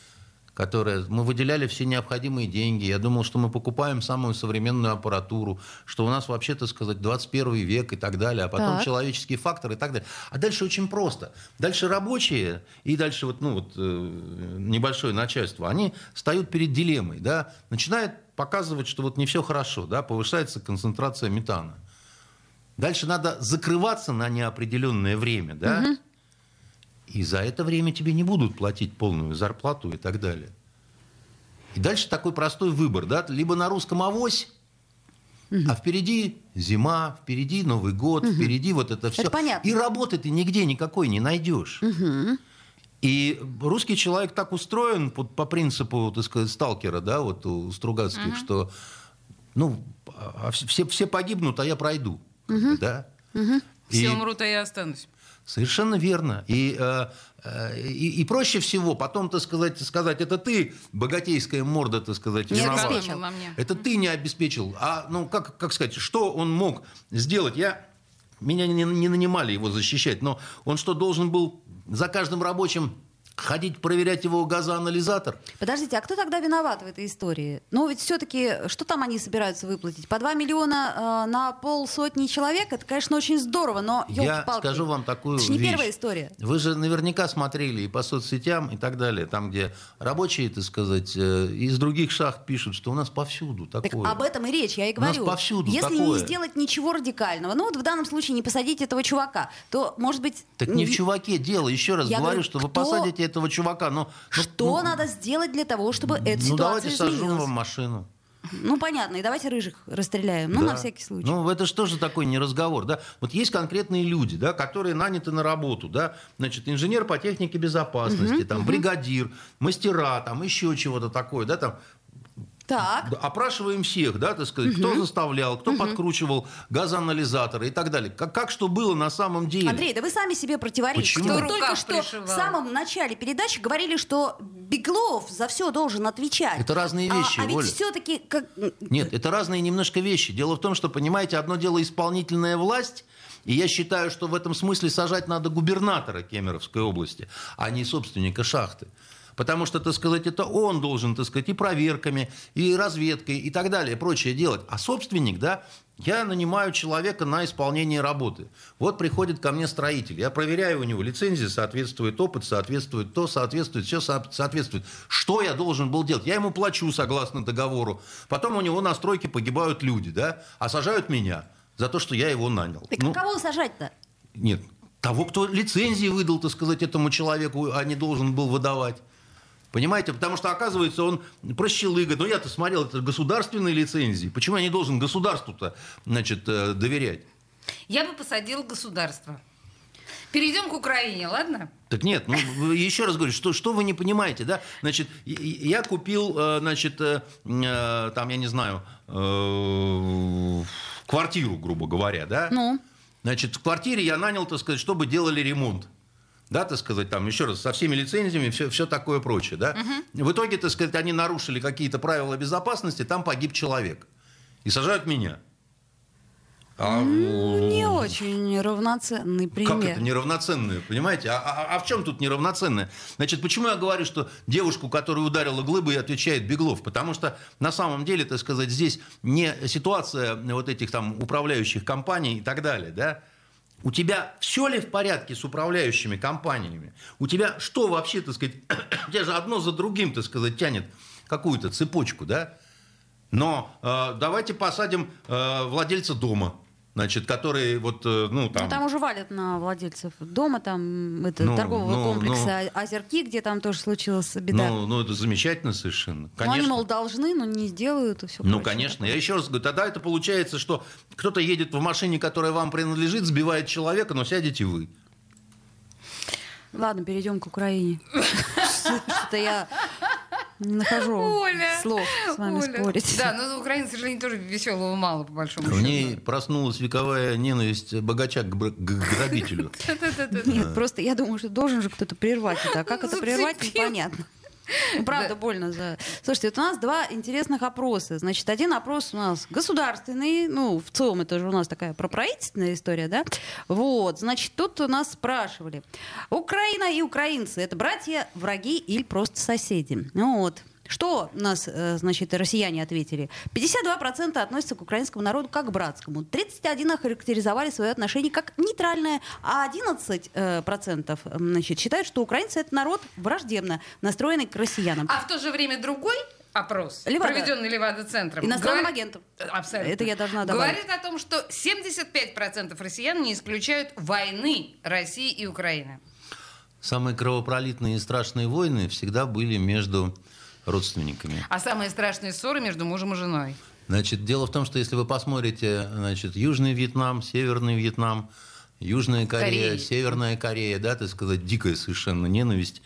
которая... Мы выделяли все необходимые деньги. Я думал, что мы покупаем самую современную аппаратуру, что у нас вообще, так сказать, 21 век и так далее, а потом так. человеческий фактор и так далее. А дальше очень просто. Дальше рабочие и дальше вот, ну, вот, э, небольшое начальство, они встают перед дилеммой, да, начинают показывать, что вот не все хорошо, да, повышается концентрация метана. Дальше надо закрываться на неопределенное время, да, угу. И за это время тебе не будут платить полную зарплату и так далее. И дальше такой простой выбор. Да? Либо на русском авось, угу. а впереди зима, впереди Новый год, угу. впереди вот это все.
Это понятно.
И работы ты нигде никакой не найдешь.
Угу.
И русский человек так устроен по, по принципу, так сказать, сталкера, да, вот у Стругацких, угу. что ну, а все, все погибнут, а я пройду. Угу. Да?
Угу. И... Все умрут, а я останусь.
Совершенно верно. И, э, э, и, и проще всего потом, так сказать, сказать, это ты, богатейская морда, так сказать,
не
виноват.
Обеспечил.
Это ты не обеспечил. А, ну, как, как сказать, что он мог сделать? Я, меня не, не нанимали его защищать, но он что, должен был за каждым рабочим ходить проверять его газоанализатор.
Подождите, а кто тогда виноват в этой истории? Ну ведь все-таки, что там они собираются выплатить? По 2 миллиона э, на полсотни человек? Это, конечно, очень здорово, но
Я скажу вам такую
Это не
вещь.
первая история.
Вы же наверняка смотрели и по соцсетям и так далее, там, где рабочие, так сказать, э, из других шахт пишут, что у нас повсюду такое.
Так об этом и речь, я и говорю.
У нас повсюду
Если
такое.
не сделать ничего радикального, ну вот в данном случае не посадить этого чувака, то, может быть...
Так не в чуваке дело. Еще раз
Я
говорю, что вы посадите этого чувака. Но, ну,
Что
ну,
надо сделать для того, чтобы эта
Ну, давайте
ситуация
сожжем
изменилась?
вам машину.
Ну, понятно, и давайте рыжих расстреляем. Ну,
Да.
на всякий случай.
Ну, это же такой не разговор, да? Вот есть конкретные люди, да, которые наняты на работу, да, значит, инженер по технике безопасности, там, бригадир, мастера, там, еще чего-то такое, да, там,
Так.
Опрашиваем всех, да, так сказать, угу. кто заставлял, кто угу. подкручивал газоанализаторы и так далее. Как, как что было на самом деле.
Андрей, да вы сами себе противоречите.
Почему?
Вы только что пришивал. в самом начале передачи говорили, что Беглов за все должен отвечать.
Это разные вещи,
а, а
ведь
все-таки... Как...
Нет, это разные немножко вещи. Дело в том, что, понимаете, одно дело исполнительная власть, и я считаю, что в этом смысле сажать надо губернатора Кемеровской области, а не собственника шахты. Потому что, так сказать, это он должен, так сказать, и проверками, и разведкой, и так далее, прочее делать. А собственник, да, я нанимаю человека на исполнение работы. Вот приходит ко мне строитель. Я проверяю у него лицензии, соответствует опыт, соответствует то, соответствует, все соответствует. Что я должен был делать? Я ему плачу согласно договору. Потом у него на стройке погибают люди, да, а сажают меня за то, что я его нанял.
Так ну, кого сажать-то?
Нет, того, кто лицензии выдал, так сказать, этому человеку, а не должен был выдавать. Понимаете? Потому что, оказывается, он прощелыга. Но я-то смотрел, это государственные лицензии. Почему я не должен государству-то, значит, э, доверять?
Я бы посадил государство. Перейдем к Украине, ладно?
Так нет, ну еще раз говорю, что, что вы не понимаете, да? Значит, я купил, э, значит, э, там, я не знаю, квартиру, грубо говоря, да?
Ну.
Значит, в квартире я нанял, так сказать, чтобы делали ремонт да, так сказать, там, еще раз, со всеми лицензиями, все, все такое прочее, да. Угу. В итоге, так сказать, они нарушили какие-то правила безопасности, там погиб человек. И сажают меня.
А, ну, не очень равноценный пример.
Как это неравноценное, понимаете? А, а, а в чем тут неравноценное? Значит, почему я говорю, что девушку, которая ударила глыбой, отвечает Беглов? Потому что на самом деле, так сказать, здесь не ситуация вот этих там управляющих компаний и так далее, да? У тебя все ли в порядке с управляющими компаниями? У тебя что вообще, так сказать, у тебя же одно за другим, так сказать, тянет какую-то цепочку, да? Но э, давайте посадим э, владельца дома значит, которые вот, э, ну, там... Ну,
там уже валят на владельцев дома, там, это, ну, торгового ну, комплекса ну, Озерки, где там тоже случилась беда.
Ну, ну это замечательно совершенно.
Конечно. Ну, они, мол, должны, но не сделают, и все
Ну, прочее. конечно. Я еще раз говорю, тогда это получается, что кто-то едет в машине, которая вам принадлежит, сбивает человека, но сядете вы.
Ладно, перейдем к Украине. Что-то я не нахожу Оля, слов с вами
Оля.
спорить.
Да, но Украина, к сожалению, тоже веселого мало, по большому счету.
В ней проснулась вековая ненависть богача к грабителю.
Нет, просто я думаю, что должен же кто-то прервать это. А как это прервать, непонятно. Ну, правда, да. больно за... Слушайте, вот у нас два интересных опроса. Значит, один опрос у нас государственный, ну, в целом это же у нас такая проправительственная история, да? Вот, значит, тут у нас спрашивали, Украина и украинцы — это братья, враги или просто соседи? Ну вот, что у нас, э, значит, россияне ответили? 52% относятся к украинскому народу как к братскому. 31% охарактеризовали свое отношение как нейтральное, а 11% значит, считают, что украинцы — это народ враждебно настроенный к россиянам.
А в то же время другой опрос,
Левада.
проведенный Левада-центром.
Иностранным говорит, агентом.
Абсолютно.
Это я должна добавить.
Говорит о том, что 75% россиян не исключают войны России и Украины.
Самые кровопролитные и страшные войны всегда были между родственниками.
А самые страшные ссоры между мужем и женой?
Значит, дело в том, что если вы посмотрите, значит, Южный Вьетнам, Северный Вьетнам, Южная Корея, Корея. Северная Корея, да, так сказать, дикая совершенно ненависть.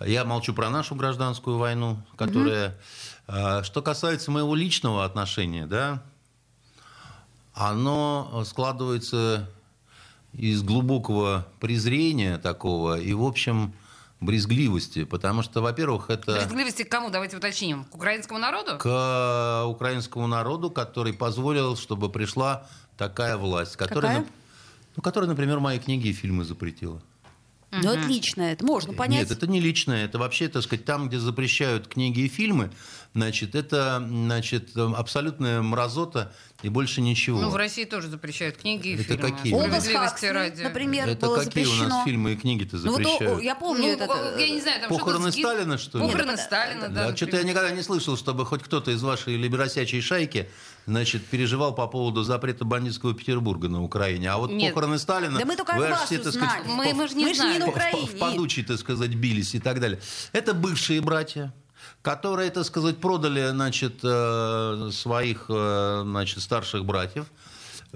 Я молчу про нашу гражданскую войну, которая... Угу. Что касается моего личного отношения, да, оно складывается из глубокого презрения такого и, в общем, брезгливости, потому что, во-первых, это...
Брезгливости к кому? Давайте уточним. К украинскому народу?
К украинскому народу, который позволил, чтобы пришла такая власть, которая,
Какая?
ну, которая, например, мои книги и фильмы запретила.
Ну, это личное, это можно понять.
Нет, это не личное, это вообще, так сказать, там, где запрещают книги и фильмы, значит, это, значит, абсолютная мразота и больше ничего.
Ну, в России тоже запрещают книги и
это
фильмы.
Какие?
Область Хаксли, например,
Это
было
какие
запрещено.
у нас фильмы и книги-то запрещают?
Ну, вот, я помню
ну,
этот...
Я не знаю, там
Похороны Сталина, что ли?
Похороны
Нет,
Сталина, да.
Да, что-то я никогда не слышал, чтобы хоть кто-то из вашей либеросячей шайки значит, переживал по поводу запрета бандитского Петербурга на Украине. А вот
Нет.
похороны Сталина...
Да мы только
вы аж все, так сказать,
узнали.
Мы, мы же не
Мы же не на
в,
Украине.
в подучий, так сказать, бились и так далее. Это бывшие братья, которые, так сказать, продали, значит, э, своих, э, значит, старших братьев,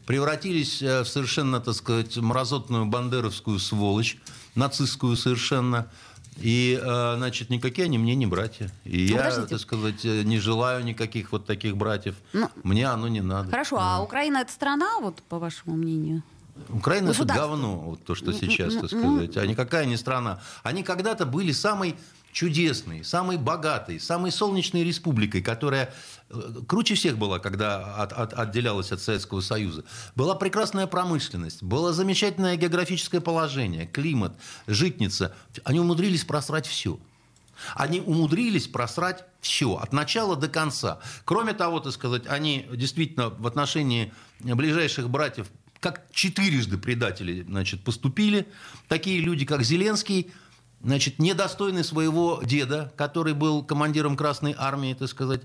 превратились э, в совершенно, так сказать, мразотную бандеровскую сволочь, нацистскую совершенно, И, э, значит, никакие они мне не братья. И ну, я, подождите. так сказать, э, не желаю никаких вот таких братьев. Ну, мне оно не надо.
Хорошо, а Украина это страна, вот по вашему мнению?
Украина это говно, вот то, что сейчас, так сказать. А никакая не страна. Они когда-то были самой чудесной, самой богатой, самой солнечной республикой, которая э, круче всех была, когда от, от, отделялась от Советского Союза. Была прекрасная промышленность, было замечательное географическое положение, климат, житница. Они умудрились просрать все. Они умудрились просрать все, от начала до конца. Кроме того, так сказать, они действительно в отношении ближайших братьев как четырежды предатели значит, поступили. Такие люди, как Зеленский, значит, недостойный своего деда, который был командиром Красной Армии, так сказать,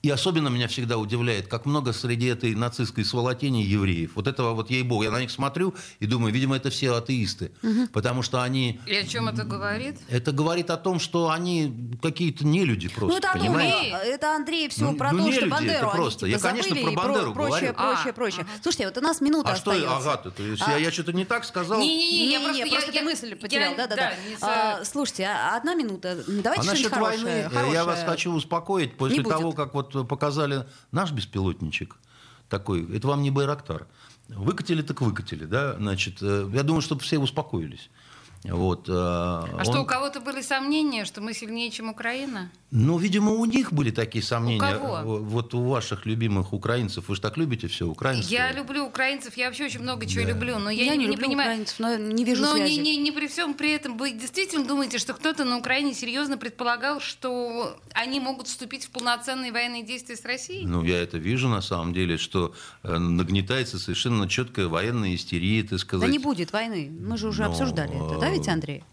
и особенно меня всегда удивляет, как много среди этой нацистской сволотени евреев. Вот этого вот ей-богу. Я на них смотрю и думаю, видимо, это все атеисты. Угу. Потому что они...
И о чем это говорит?
Это говорит о том, что они какие-то нелюди просто,
ну, это
понимаете?
Андрей, это Андрей все ну, про ну, то, что Бандеру
это просто.
Они,
типа, Я, конечно, про Бандеру
про, прочее,
говорю.
Прочее, прочее, а, прочее. Ага. Слушайте, вот у нас минута
а
остается.
Что, ага, то есть а? я, я что-то не так сказал?
Не-не-не, я просто, я, просто я, мысль потерял. Да, да, да. слушайте, а, одна минута. Давайте а насчет войны,
я вас хочу успокоить. После того, как вот показали наш беспилотничек такой, это вам не Байрактар. Выкатили так выкатили, да, значит, э, я думаю, чтобы все успокоились. Вот,
э, а он... что, у кого-то были сомнения, что мы сильнее, чем Украина?
Ну, видимо, у них были такие сомнения.
У кого?
Вот у ваших любимых украинцев. Вы же так любите все украинцев.
Я люблю украинцев, я вообще очень много чего да. люблю, но я,
я
не,
не, не понимаю. Украинцев, но не вижу
но
связи.
Не, не, не при всем при этом. Вы действительно думаете, что кто-то на Украине серьезно предполагал, что они могут вступить в полноценные военные действия с Россией?
Ну, я это вижу на самом деле, что э, нагнетается совершенно четкая военная истерия, так сказать.
Да не будет войны. Мы же уже но... обсуждали это, да, ведь, Андрей?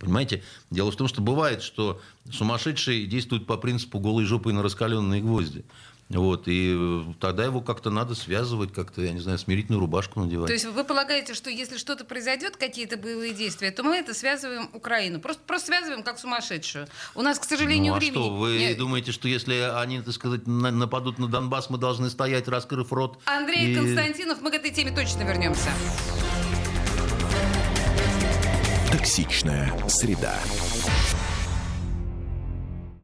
Понимаете, дело в том, что бывает, что сумасшедший действует по принципу голой жопы на раскаленные гвозди. Вот, и тогда его как-то надо связывать, как-то, я не знаю, смирительную рубашку надевать.
То есть вы полагаете, что если что-то произойдет, какие-то боевые действия, то мы это связываем Украину. Просто, просто связываем как сумасшедшую. У нас, к сожалению,
ну, а
времени...
что, вы Нет. думаете, что если они, так сказать, нападут на Донбасс, мы должны стоять, раскрыв рот?
Андрей
и...
Константинов, мы к этой теме точно вернемся.
Токсичная среда.